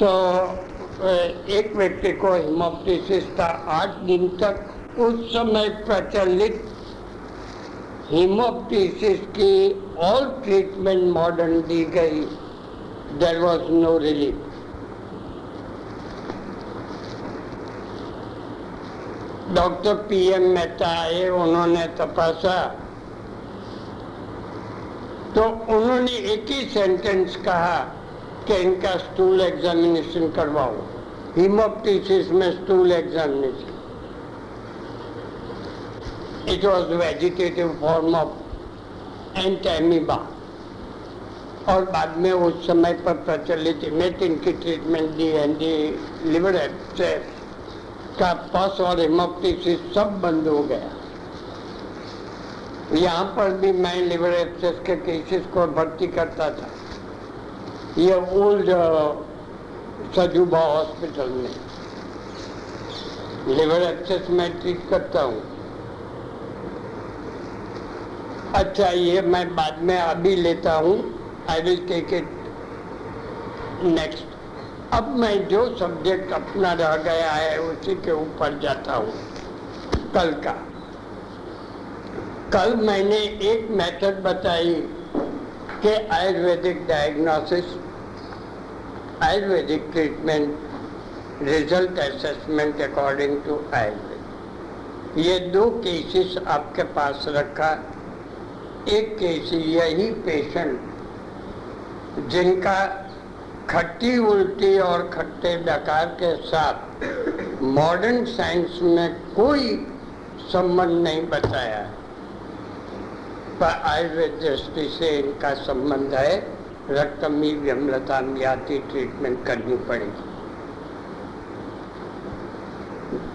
तो एक व्यक्ति को हिमोप्टिसिस था। आठ दिन तक उस समय प्रचलित हिमोप्टिसिस की ऑल ट्रीटमेंट मॉडर्न दी गई। There was no relief doctor P M Mehta आए, उन्होंने तपासा। तो उन्होंने एक ही सेंटेंस कहा कि इनका स्टूल एग्जामिनेशन करवाओ हिमोप्टिसिस में stool examination it was vegetative form of entamoeba और बाद में उस समय पर प्रचलित इमेटिन की ट्रीटमेंट दी एंड दी लिवर एब्सेस का पस और हिमोप्टिसिस सब बंद हो गया। यहाँ पर भी मैं लिवर एक्सेस के केसेस को भर्ती करता था। ये ओल्ड सजूबा हॉस्पिटल में। लिवर एक्सेस में ट्रीट करता हूँ। अच्छा ये मैं बाद में अभी लेता हूँ। I will take it next अब मैं जो सब्जेक्ट अपना रह गया है, उसी के ऊपर जाता हूँ। कल का। कल मैंने एक मेथड बताई कि Ayurvedic diagnosis Ayurvedic treatment result assessment according to Ayurveda ये दो केसेस आपके पास रखा। एक केस यही पेशेंट जिनका खट्टी उल्टी और खट्टे डकार के साथ मॉडर्न साइंस में कोई संबंध नहीं बताया। पर आयुर्वेद दृष्टि से इनका संबंध है। रक्तमी व्यमलता मियाती ट्रीटमेंट करनी पड़ेगी।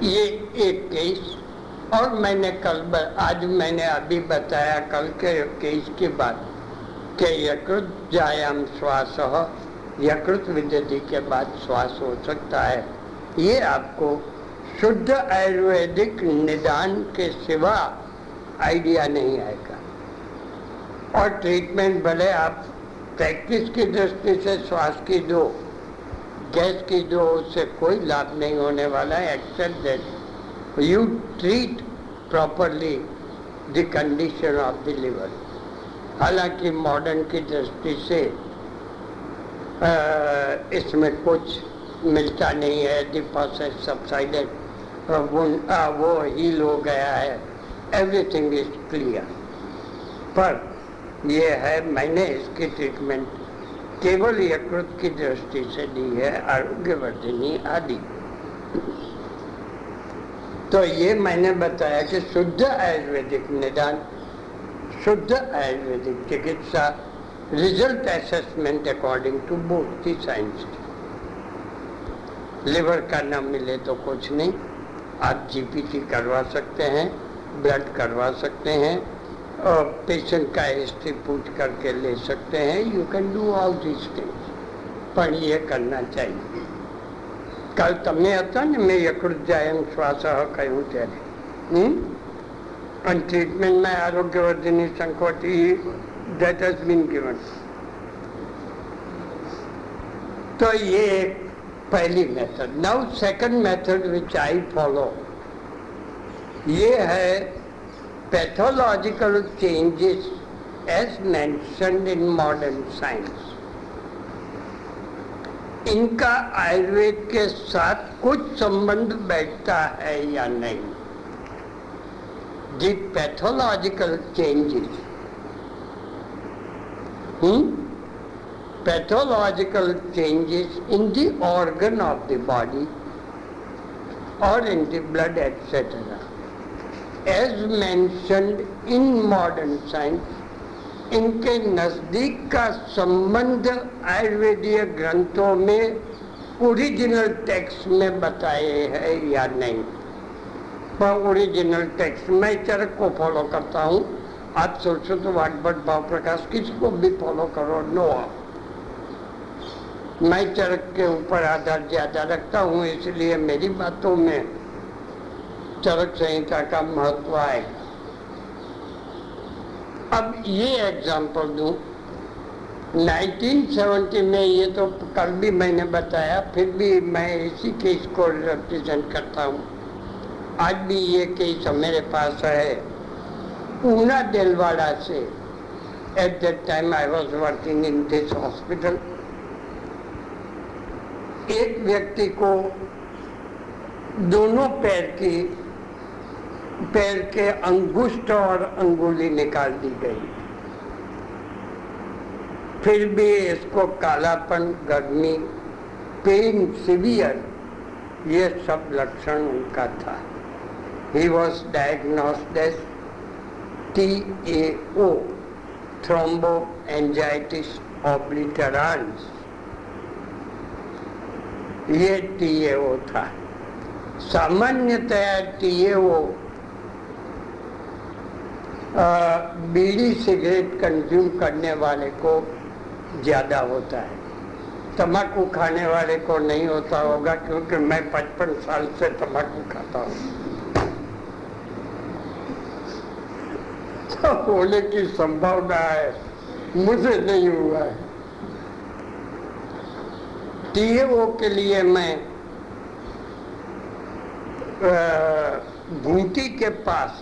ये एक केस और मैंने कल आज मैंने अभी बताया कल के केस के बाद के यकृत जायाम श्वास, यकृत विद्युति के बाद श्वास हो सकता है। ये आपको शुद्ध आयुर्वेदिक निदान के सिवा आइडिया नहीं आएगा। और ट्रीटमेंट भले आप प्रैक्टिस की दृष्टि से, श्वास की जो गैस की जो उससे कोई लाभ नहीं होने वाला है। Except that you treat properly the condition of the liver हालाँकि मॉडर्न की दृष्टि से इसमें कुछ मिलता नहीं है। डिपॉजिट सबसाइडेड वो हील हो गया है। एवरीथिंग इज़ क्लियर पर ये है, मैंने इसकी ट्रीटमेंट केवल यकृत की दृष्टि से दी है, आरोग्यवर्धिनी आदि। तो ये मैंने बताया कि शुद्ध आयुर्वेदिक निदान, शुद्ध आयुर्वेदिक चिकित्सा result assessment according to both the science liver का न मिले तो कुछ नहीं, आप जीपीटी करवा सकते हैं ब्लड करवा सकते हैं पेशेंट का हिस्ट्री पूछ करके ले सकते हैं you can do all these things पर ये करना चाहिए कल તમે હતા ને મેં યકૃત જાયમ શ્વાસ કહ્યું ત્યારે અને ટ્રીટમેન્ટમાં આરોગ્યવર્ધિની સંકોટી that has been given. तो ये एक पहली method now second method which I follow ये है pathological changes as mentioned in modern science इनका आयुर्वेद के साथ कुछ संबंध बैठता है या नहीं? The pathological changes pathological changes in the organ of the body or in the blood etc. As mentioned in modern science इनके नज़दीक का संबंध आयुर्वेदीय ग्रंथों में ओरिजिनल टेक्स्ट में बताए हैं या नहीं। पर ओरिजिनल टेक्स्ट मैं चरक को फॉलो करता हूँ। आप सोचो तो वाटभट भाव प्रकाश किसको भी फॉलो करो नो मैं चरक के ऊपर आधार ज़्यादा रखता हूँ, इसलिए मेरी बातों में चरक संहिता का महत्व आएगा अब ये एग्ज़ाम्पल दूँ। 1970 में ये तो कल भी मैंने बताया, फिर भी मैं इसी केस को रिप्रेजेंट करता हूँ। आज भी ये केस मेरे पास है। ऊना दिलवाड़ा से at that time I was working in this hospital एक व्यक्ति को दोनों पैर की पैर के अंगुष्ठ और अंगुली निकाल दी गई। फिर भी इसको कालापन, गर्मी पेन सिवियर ये सब लक्षण उनका था। He was diagnosed as T A O thrombo angiitis obliterans ये टी ए ओ था। सामान्यतया T A O bidi cigarette consume करने वाले को ज़्यादा होता है। तम्बाकू खाने वाले को नहीं होता होगा, क्योंकि मैं पचपन साल से तम्बाकू खाता हूँ। तो होने की संभावना है, मुझे नहीं हुआ है। टीएओ के लिए मैं घूटी के पास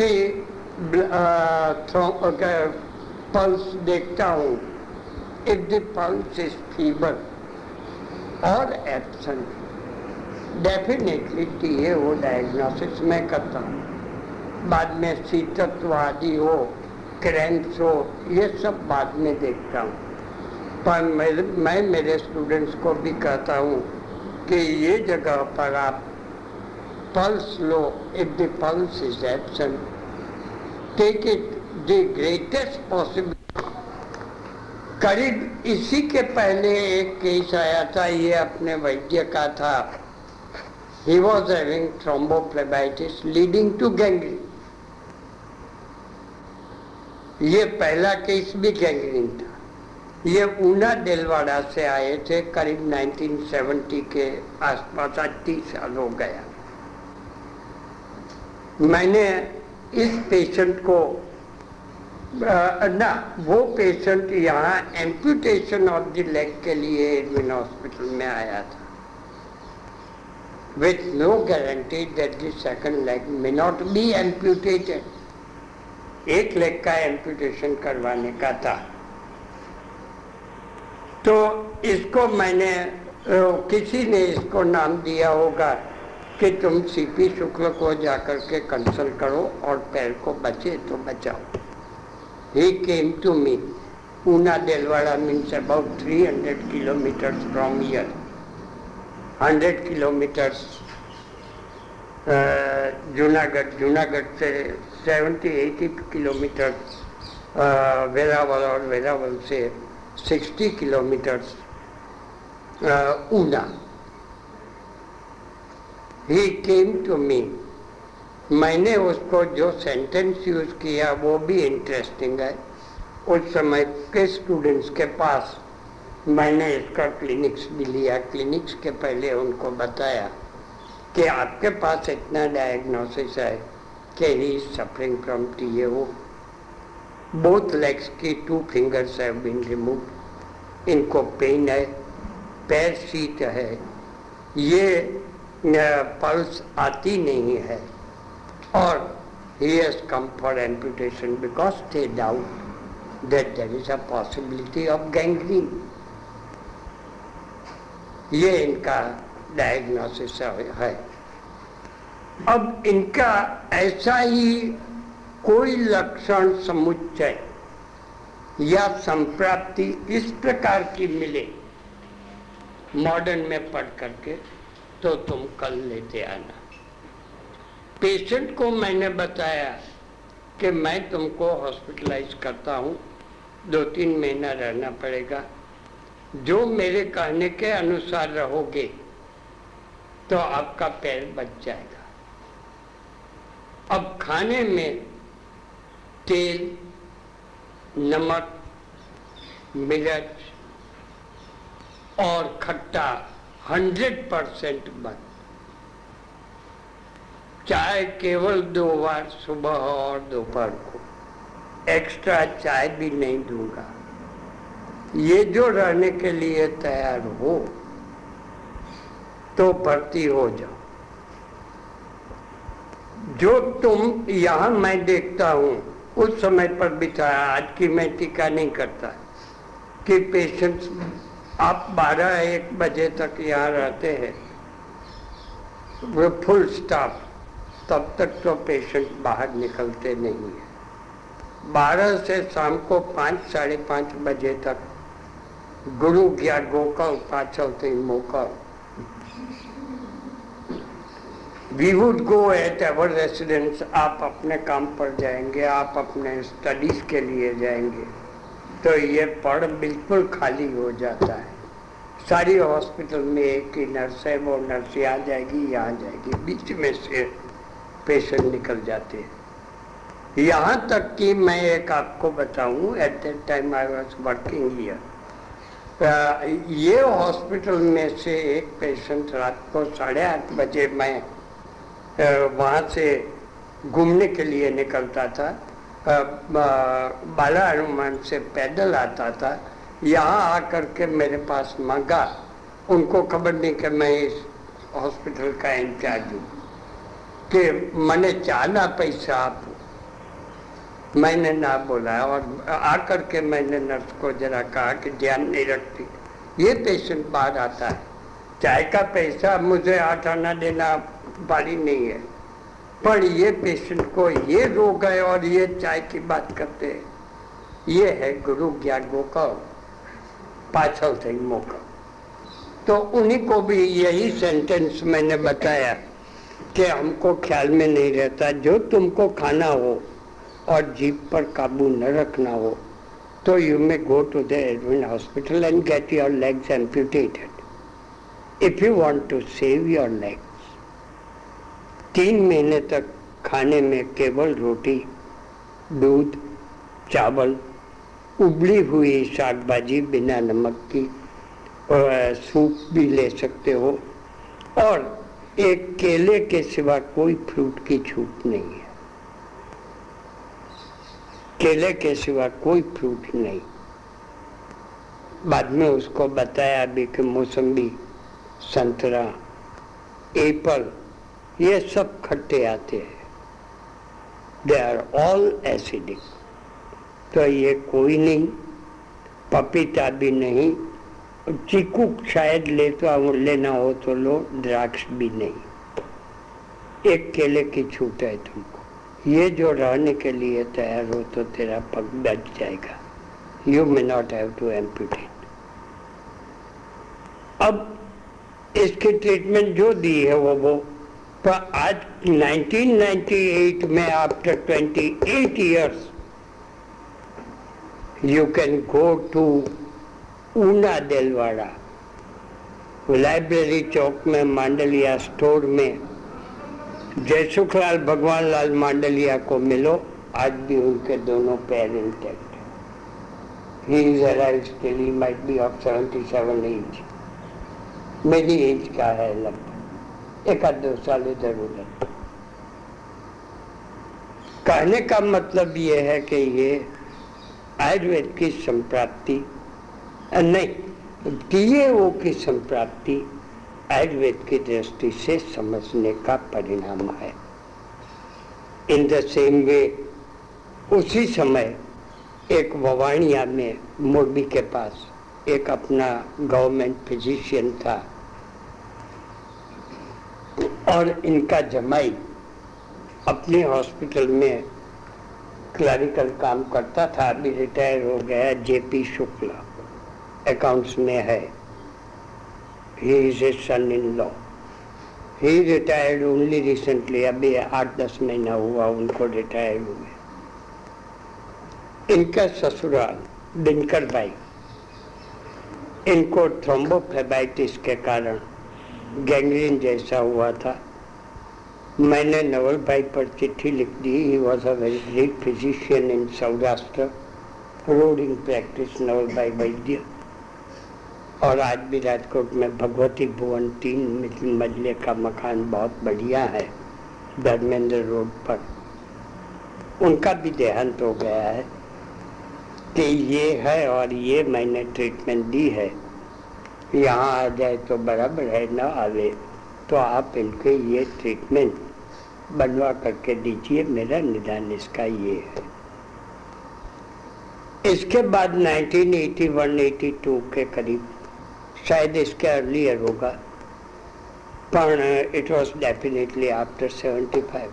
की पल्स देखता हूँ if the pulse is feeble और एब्सेंट डेफिनेटली टी ए हो डायग्नोसिस मैं करता हूँ। बाद में शीतत्व आदि हो क्रैंप्स हो ये सब बाद में देखता हूँ। पर मैं, मैं मेरे स्टूडेंट्स को भी कहता हूँ कि ये जगह पर आप pulse low if the pulse is absent take it the greatest possible करीब इसी के पहले एक केस आया था, ये अपने वैद्य का था। He was having thrombophlebitis leading to gangrene ये पहला केस भी गैंग्रीन था। ये ऊना दिलवाड़ा से आए थे, करीब 1970 के आसपास अस्सी साल हो गया। मैंने इस पेशेंट को ना, वो पेशेंट यहाँ एम्पुटेशन ऑफ़ द लेग के लिए एडमिन हॉस्पिटल में आया था। With no guarantee that the second leg may not be amputated. एक लेग का एम्पुटेशन करवाने का था। तो इसको मैंने किसी ने इसको नाम दिया होगा। कि तुम सीपी शुक्ल को जाकर के कंसल्ट करो और पैर को बचे तो बचाओ he came to me. Una Delwada means about 300 kilometers from here. 100 kilometers Junagadh Junagadh से 70-80 किलोमीटर वेरावल और वेरावल से 60 kilometres Una he came to me मैंने उसको जो सेंटेंस यूज़ किया, वो भी इंटरेस्टिंग है। उस समय के स्टूडेंट्स के पास मैंने इसका क्लिनिक्स भी लिया। क्लिनिक्स के पहले उनको बताया कि आपके पास इतना डायग्नोसिस है कि he suffering from T A O both legs की two fingers have been remove इनको पेन है, पैर सीट है। ये पल्स आती नहीं है। और he has come for amputation because they doubt that there is a possibility of gangrene ये इनका डायग्नोसिस है। अब इनका ऐसा ही कोई लक्षण समुच्चय या संप्राप्ति इस प्रकार की मिले मॉडर्न में पढ़ करके। तो तुम कल लेते आना। पेशेंट को मैंने बताया कि मैं तुमको हॉस्पिटलाइज करता हूँ। दो तीन महीना रहना पड़ेगा। जो मेरे कहने के अनुसार रहोगे तो आपका पैर बच जाएगा। अब खाने में तेल, नमक, मिर्च और खट्टा हंड्रेड परसेंट बंद। चाय केवल दो बार सुबह और दोपहर को। एक्स्ट्रा चाय भी नहीं दूँगा। ये जो रहने के लिए तैयार हो तो भर्ती हो जाओ। जो तुम यहाँ मैं देखता हूँ, उस समय पर बिताया आज की मैं टीका नहीं करता कि पेशेंट्स आप 12 एक बजे तक यहाँ रहते हैं, वो फुल स्टाफ तब तक तो पेशेंट बाहर निकलते नहीं है। बारह से शाम को पाँच, साढ़े पाँच बजे तक गुरु गया गोकल पाचलते मोकल we would go at ever residence आप अपने काम पर जाएँगे, आप अपने स्टडीज़ के लिए जाएँगे। तो ये पढ़ बिल्कुल खाली हो जाता है। सारी हॉस्पिटल में एक ही नर्स है, वो नर्स यहाँ जाएगी यहाँ जाएगी। बीच में से पेशेंट निकल जाते हैं। यहाँ तक कि मैं एक आपको बताऊँ at that time I was working here ये हॉस्पिटल में से एक पेशेंट रात को साढ़े आठ बजे मैं वहाँ से घूमने के लिए निकलता था। बाला हनुमान से पैदल आता था, यहाँ आकर के मेरे पास मांगा, उनको खबर नहीं कि मैं इस हॉस्पिटल का इंचार्ज हूँ, कि मैंने चाहना पैसा आप मैंने ना बोला और आकर के मैंने नर्स को जरा कहा कि ध्यान नहीं रखती, ये पेशेंट बाहर आता है, चाय का पैसा मुझे आठ आना देना वाली नहीं है। पर ये पेशेंट को ये रोग है और ये चाय की बात करते हैं। ये है गुरु ज्ञान गोकल पाछल थे मौका। तो उन्हीं को भी यही सेंटेंस मैंने बताया कि हमको ख्याल में नहीं रहता, जो तुमको खाना हो और जीप पर काबू न रखना हो तो you may go to the hospital and get your legs amputated if you want to save your legs तीन महीने तक खाने में केवल रोटी, दूध, चावल, उबली हुई साग भाजी बिना नमक की सूप भी ले सकते हो। और एक केले के सिवा कोई फ्रूट की छूट नहीं है। केले के सिवा कोई फ्रूट नहीं। बाद में उसको बताया अभी कि मौसमी संतरा, एप्पल ये सब खट्टे आते हैं। दे आर ऑल एसिडिक तो ये कोई नहीं, पपीता भी नहीं चीकू शायद ले तो लेना हो तो लो, द्राक्ष भी नहीं। एक केले की छूट है तुमको। ये जो रहने के लिए तैयार हो तो तेरा पग बच जाएगा। You may not have to amputate अब इसकी ट्रीटमेंट जो दी है वो वो पर आज 1998 में after 28 years you can go to Una Delwada library chowk में मांडलिया स्टोर में। जय सुखलाल, भगवान लाल मांडलिया को मिलो। आज भी उनके दोनों पैर intact he. Is still he might be of 77 age मेरी एज का है लगभग एक आध दो साल इधर उधर। कहने का मतलब ये है कि ये आयुर्वेद की संप्राप्ति नहीं वो की संप्राप्ति आयुर्वेद की दृष्टि से समझने का परिणाम है। इन द सेम वे, उसी समय एक ववाणिया में मोरबी के पास एक अपना गवर्नमेंट फिजिशियन था। और इनका जमाई अपने हॉस्पिटल में क्लरिकल काम करता था, अभी रिटायर हो गया जेपी शुक्ला। अकाउंट्स में है। He is a son in law he retired only recently अभी आठ दस महीना हुआ उनको रिटायर हुए। इनका ससुराल दिनकर भाई इनको थ्रोम्बोफेबाइटिस के कारण गैंग्रीन जैसा हुआ था। मैंने नवल भाई पर चिट्ठी लिख दी। He was a very great physician in Saurashtra roading practice Naval भाई वैद्य और आज भी राजकोट में भगवती भुवन तीन मजले का मकान बहुत बढ़िया है, धर्मेंद्र रोड पर। उनका भी देहांत हो गया है कि ये है और ये मैंने ट्रीटमेंट दी है। यहाँ आ जाए तो बराबर है, ना आवे तो आप इनके ये ट्रीटमेंट बनवा करके दीजिए, मेरा निदान इसका ये है। इसके बाद 1981-82 के करीब, शायद इसके अर्लियर होगा, पर it was definitely after 75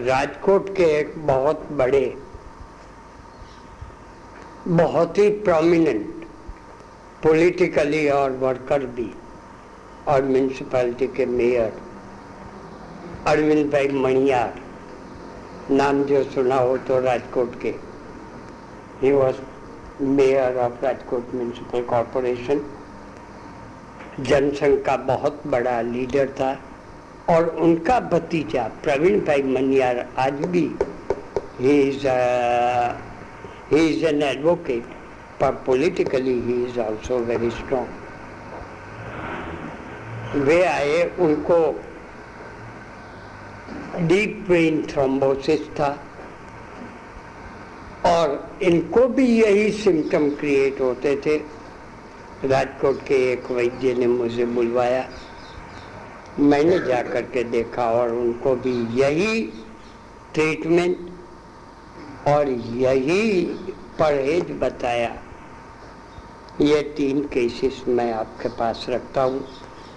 Rajkot के एक बहुत बड़े बहुत ही प्रोमिनेंट पॉलिटिकली और वर्कर भी, और म्यूनसिपैलिटी के मेयर अरविंद भाई मणियार, नाम जो सुना हो तो राजकोट के। He was mayor of Rajkot municipal corporation Jana Sangh का बहुत बड़ा लीडर था, और उनका भतीजा प्रवीण भाई मनियार आज भी he is he is an advocate पर politically he is also very strong वे आए, उनको डीप वेन थ्रोम्बोसिस था, और इनको भी यही सिम्टम क्रिएट होते थे। राजकोट के एक वैद्य ने मुझे बुलवाया। मैंने जा कर के देखा, और उनको भी यही ट्रीटमेंट और यही परहेज बताया। ये तीन केसेस मैं आपके पास रखता हूँ।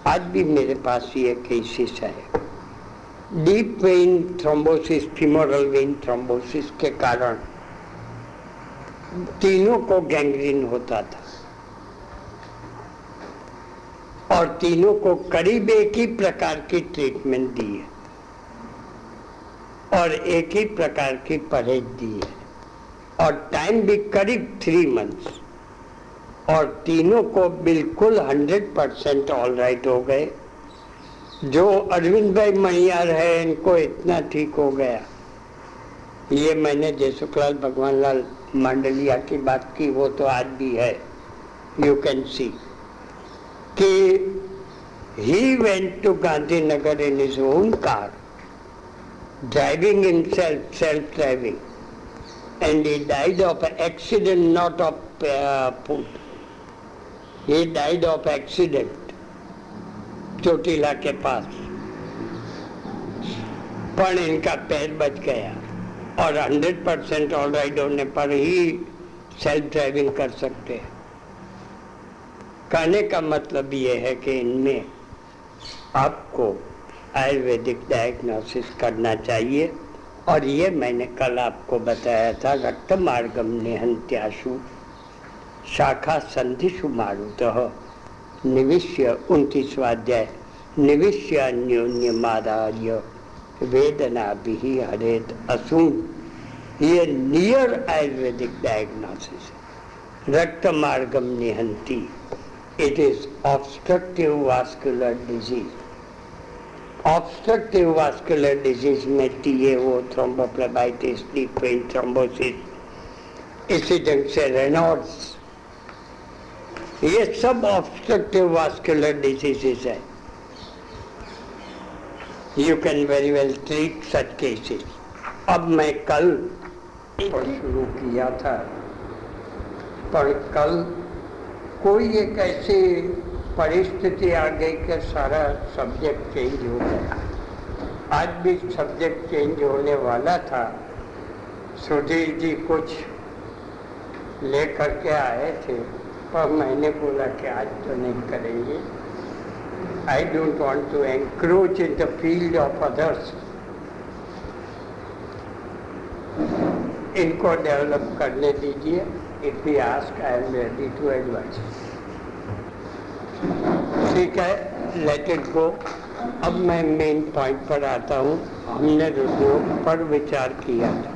आज भी मेरे पास ये केसेस है। Deep vein thrombosis femoral vein thrombosis के कारण तीनों को गैंग्रीन होता था। और तीनों को करीब एक ही प्रकार की ट्रीटमेंट दी है। और एक ही प्रकार की परहेज दी है। और टाइम भी करीब थ्री मंथ्स और तीनों को बिल्कुल हंड्रेड परसेंट ऑल राइट हो गए। जो अरविंद भाई मैयार है इनको इतना ठीक हो गया। ये मैंने जयसुखलाल भगवान लाल मांडलिया की बात की वो तो आज भी है। यू कैन सी कि he went to Gandhinagar in his own car, driving himself, self-driving, and he died of accident, not of uh, food. He died of accident, Chotila के पास पर इनका पैर बच गया और 100 परसेंट ऑल राइट होने पर ही सेल्फ ड्राइविंग कर सकते हैं कहने का मतलब ये है कि इनमें आपको आयुर्वेदिक डायग्नोसिस करना चाहिए। और ये मैंने कल आपको बताया था रक्त मार्गम निहंत्याशु, शाखा संधिशु मारुत। निविश्य उनतीसवाध्याय। निविश्य अन्योन्य मादार्य। वेदना भी हरेत असुम ये नियर आयुर्वेदिक डायग्नोसिस रक्त मार्गम निहंती। It is obstructive vascular disease. Obstructive vascular disease में TAO, thrombophlebitis, deep vein thrombosis, इसी ढंग से रेनॉल्ड्स ये सब ऑब्स्ट्रक्टिव वास्कुलर डिजीजेस है you can very well treat such cases अब मैं कल शुरू किया था पर कल कोई एक ऐसी परिस्थिति आ गई कि सारा सब्जेक्ट चेंज हो गया। आज भी सब्जेक्ट चेंज होने वाला था। सुधीर जी कुछ लेकर के आए थे पर मैंने बोला कि आज तो नहीं करेंगे। I don't want to encroach in the field of others इनको डेवलप करने दीजिए। If he asks, I am ready to advise. ठीक है इट गो अब मैं मेन पॉइंट पर आता हूँ। हमने उद्योग पर विचार किया था।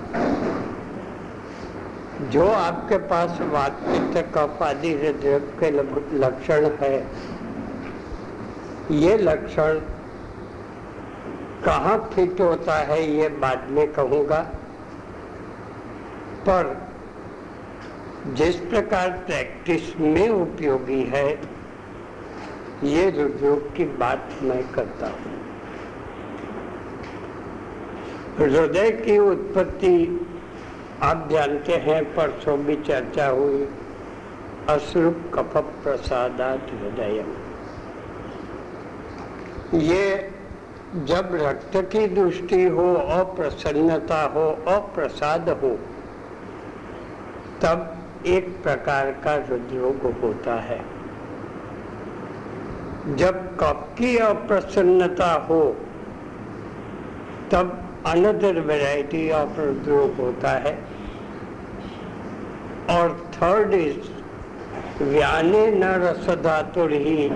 जो आपके पास पित्त कफ आदि हृदय के लक्षण है, ये लक्षण कहाँ फिट होता है ये बाद में कहूँगा। पर जिस प्रकार प्रैक्टिस में उपयोगी है ये उद्योग की बात मैं करता हूँ, हृदय की उत्पत्ति आप जानते हैं, परसों भी चर्चा हुई, अश्रु कफ प्रसादात हृदय ये जब रक्त की दृष्टि हो, अप्रसन्नता हो, अप्रसाद हो, तब एक प्रकार का हृदरोग होता है। जब कपकी अप्रसन्नता हो, तब अनदर वेराइटी ऑफ़ हृदरोग होता है। और थर्ड इज़ व्याने न रसधातुर ही,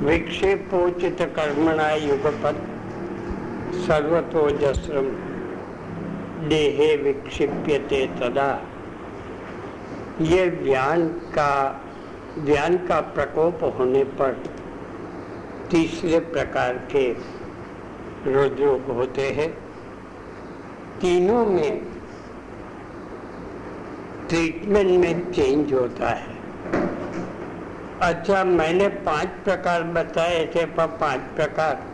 विक्षेपोचित कर्मणा युगपत सर्वतो जस्रम देहे विक्षिप्यते तदा। ये व्यान का व्यान का प्रकोप होने पर तीसरे प्रकार के रोग होते हैं। तीनों में ट्रीटमेंट में चेंज होता है। अच्छा मैंने पाँच प्रकार बताए थे, पर पाँच प्रकार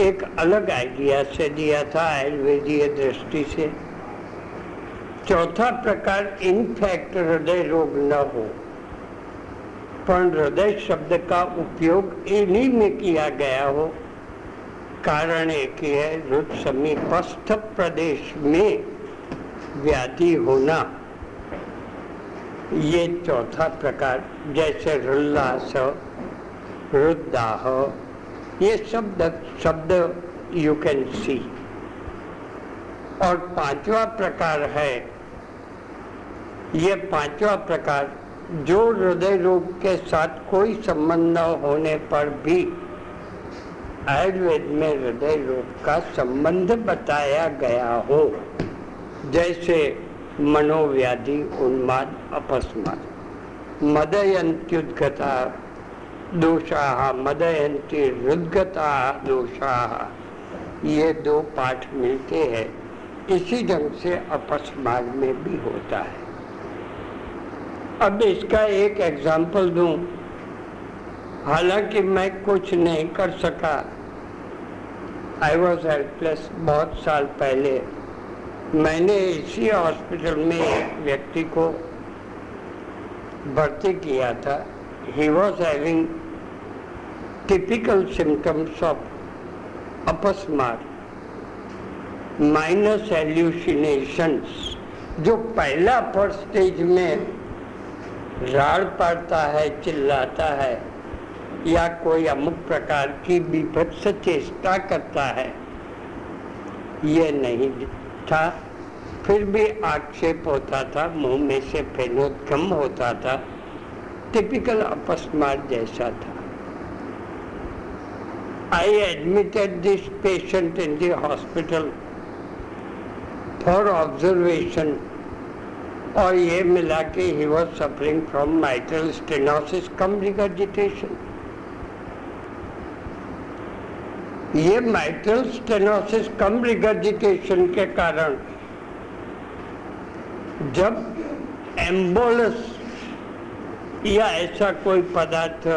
एक अलग आइडिया से दिया था आयुर्वेदीय दृष्टि से। चौथा प्रकार इनफैक्ट हृदय रोग न हो। पर हृदय शब्द का उपयोग इन्हीं में किया गया हो। कारण एक ही है रुद समीपस्थ प्रदेश में व्याधि होना। ये चौथा प्रकार, जैसे रुल्लास रुद्दाह ये शब्द शब्द यू कैन सी और पांचवा प्रकार है, ये पांचवा प्रकार जो हृदय रोग के साथ कोई संबंध न होने पर भी आयुर्वेद में हृदय रोग का संबंध बताया गया हो, जैसे मनोव्याधि, उन्माद, अपस्माद। मदयंत्युद्गता दोषा, मदयंती हृदगता, दोषा, ये दो पाठ मिलते हैं। इसी ढंग से अपस्माद में भी होता है। अब इसका एक एग्ज़ाम्पल दूँ। हालाँकि मैं कुछ नहीं कर सका। आई वॉज़ हेल्पलेस बहुत साल पहले। मैंने इसी हॉस्पिटल में एक व्यक्ति को भर्ती किया था। He was having typical symptoms of अपस्मार minus hallucinations जो पहला फ़र्स्ट स्टेज में राड़ पड़ता है, चिल्लाता है, या कोई अमुक प्रकार की विभत्स चेष्टा करता है। ये नहीं था। फिर भी आक्षेप होता था, मुँह में से फेनोदगम होता था टिपिकल अपस्मार जैसा था। I admitted this patient in the hospital for observation और ये मिला के ही was suffering from mitral stenosis cum regurgitation ये माइट्रल स्टेनोसिस कम रिगर्जिटेशन के कारण जब एम्बोलस या ऐसा कोई पदार्थ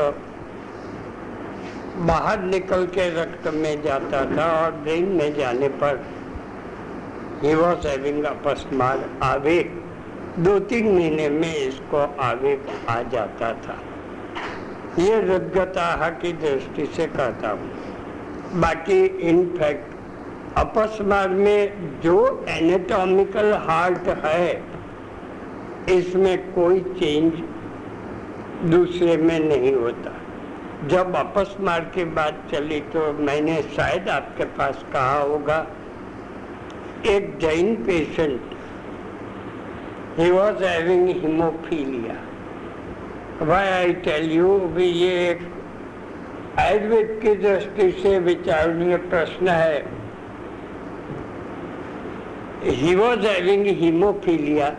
बाहर निकल के रक्त में जाता था और ब्रेन में जाने पर ही वॉज़ हैविंग अपस्मार आवेग दो तीन महीने में इसको आगे आ जाता था। ये रुद्गता की दृष्टि से कहता हूँ। बाकी इनफैक्ट अपस्मार में जो एनेटॉमिकल हार्ट है, इसमें कोई चेंज दूसरे में नहीं होता। जब अपस्मार की बात चली तो मैंने शायद आपके पास कहा होगा, एक Jain patient he was having haemophilia why I tell you भी ये एक आयुर्वेद की दृष्टि से विचारणीय प्रश्न है। He was having haemophilia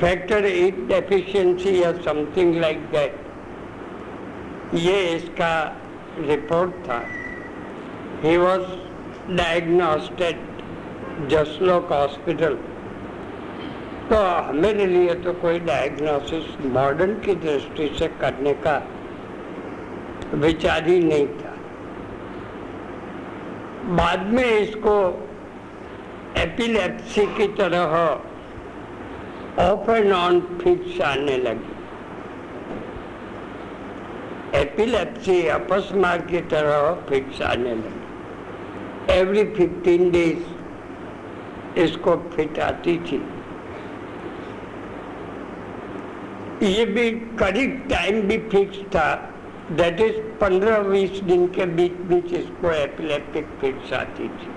factor eight deficiency या समथिंग लाइक दैट ये इसका रिपोर्ट था। He was diagnosed Jaslok hospital तो मेरे लिए तो कोई डायग्नोसिस मॉडर्न की दृष्टि से करने का विचार ही नहीं था। बाद में इसको एपिलेप्सी की तरह ऑफ़ एंड ऑन फिक्स आने लगी। एपिलेप्सी अपस्मार की तरह फिक्स आने लगी। एवरी फिफ्टीन डेज़ इसको फिट आती थी। ये भी करीब टाइम भी फिक्स था। दैट इज़ पंद्रह बीस दिन के बीच बीच इसको एपिलेप्टिक फिक्स आती थी।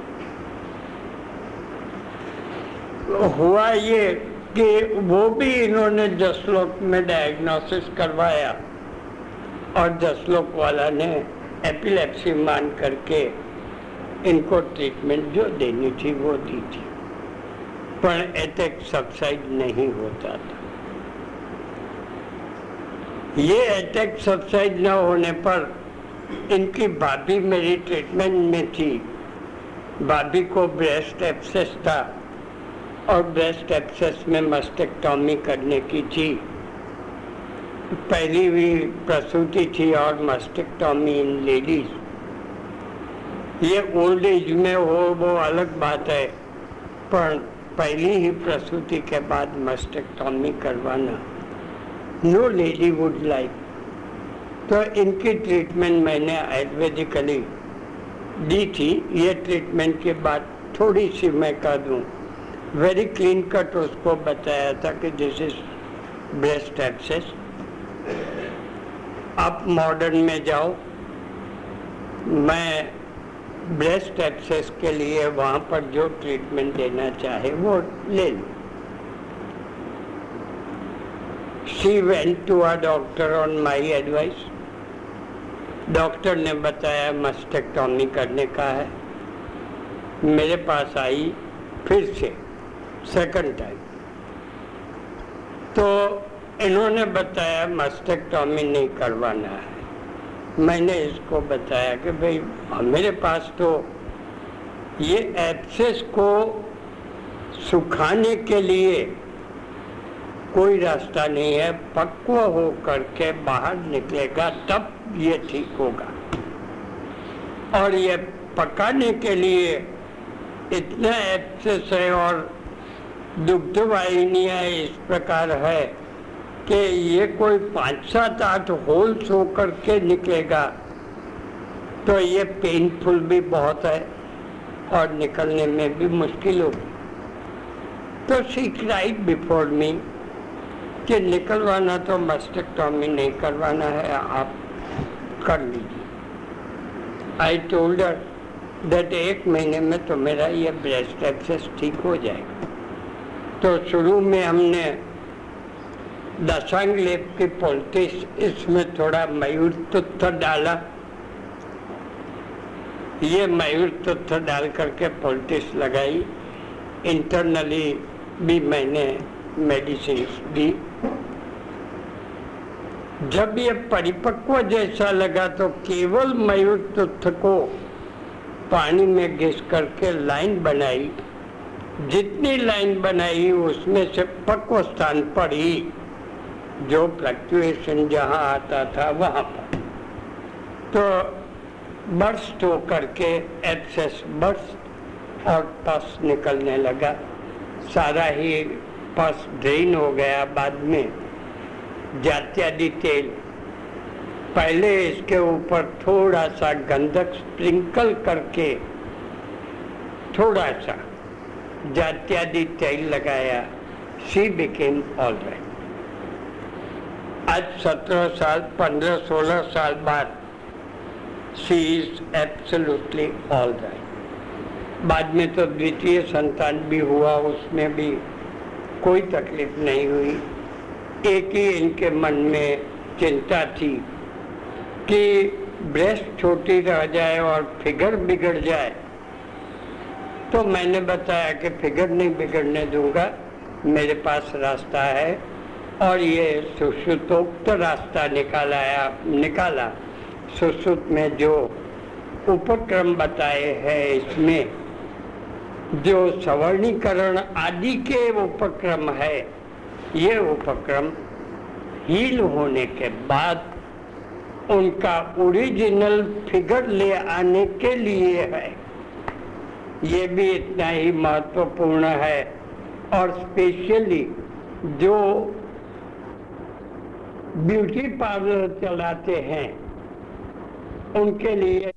हुआ ये कि वो भी इन्होंने जसलोक में डायग्नोसिस करवाया और जसलोक वाला ने एपिलेप्सी मान करके इनको ट्रीटमेंट जो देनी थी वो दी थी। पर अटैक सबसाइड नहीं होता था। ये अटैक सबसाइड न होने पर इनकी भाभी मेरी ट्रीटमेंट में थी। भाभी को ब्रेस्ट एप्सेस था और ब्रेस्ट एप्सेस में मस्टेक्टॉमी करने की थी। पहली भी प्रसूति थी और मस्टेक्टॉमी इन लेडीज़ ये ओल्ड एज में हो, वो अलग बात है, पर पहली ही प्रसूति के बाद मस्टेक्टॉमी करवाना। नो लेडी वुड लाइक तो इनकी ट्रीटमेंट मैंने आयुर्वेदिकली दी थी। ये ट्रीटमेंट के बाद थोड़ी सी मैं कह दूँ वेरी क्लीन कट उसको बताया था कि दिस इज़ ब्रेस्ट एप्सेस आप मॉडर्न में जाओ, मैं ब्रेस्ट एप्सेस के लिए वहाँ पर जो ट्रीटमेंट देना चाहे वो ले लूँ। She went to a doctor on my advice. Doctor ने बताया मस्टेक्टॉमी करने का है। मेरे पास आई फिर से सेकंड टाइम तो इन्होंने बताया मस्टेक्टॉमी नहीं करवाना है। मैंने इसको बताया कि भाई, मेरे पास तो ये एप्सेस को सुखाने के लिए कोई रास्ता नहीं है, पक्व हो करके बाहर निकलेगा, तब ये ठीक होगा। और ये पकाने के लिए इतना एक्सेस है और दुग्ध वाहिनिया इस प्रकार है कि ये कोई पाँच सात आठ होल्स हो करके निकलेगा तो ये पेनफुल भी बहुत है और निकलने में भी मुश्किल होगी। तो शी क्राइड बिफोर मी कि निकलवाना तो मस्टेक्टॉमी नहीं करवाना है, आप कर लीजिए। आई टोल्ड दैट एक महीने में तो मेरा ये ब्रेस्ट एक्सेस ठीक हो जाएगा। तो शुरू में हमने दशांग लेप की पोल्टिस इसमें थोड़ा मयूर तुत्थ डाला। ये मयूर तुत्थ डाल करके पोल्टिस लगाई। इंटरनली भी मैंने मेडिसिन दी। जब ये परिपक्व जैसा लगा तो केवल मयूर तुथ को पानी में घिस करके लाइन बनाई। जितनी लाइन बनाई, उसमें से पक्व स्थान पर ही जो फ्लक्चुएशन जहाँ आता था, वहाँ पर। तो बर्स्ट होकर करके एक्सेस बर्स्ट और पस निकलने लगा। सारा ही पस ड्रेन हो गया बाद में जात्यादि तेल पहले इसके ऊपर थोड़ा सा गंधक स्प्रिंकल करके थोड़ा सा जात्यादि तेल लगाया। She became all right. आज सत्रह साल, पंद्रह सोलह साल बाद she is absolutely all right. बाद में तो द्वितीय संतान भी हुआ, उसमें भी कोई तकलीफ़ नहीं हुई। एक ही इनके मन में चिंता थी कि ब्रेस्ट छोटी रह जाए और फिगर बिगड़ जाए। तो मैंने बताया कि फिगर नहीं बिगड़ने दूँगा, मेरे पास रास्ता है और ये सुश्रुतोक्त रास्ता निकाला निकाला। सुश्रुत में जो उपक्रम बताए हैं इसमें जो सवर्णीकरण आदि के उपक्रम है, ये उपक्रम हील होने के बाद उनका ओरिजिनल फिगर ले आने के लिए है। ये भी इतना ही महत्वपूर्ण है और स्पेशली जो ब्यूटी पार्लर चलाते हैं, उनके लिए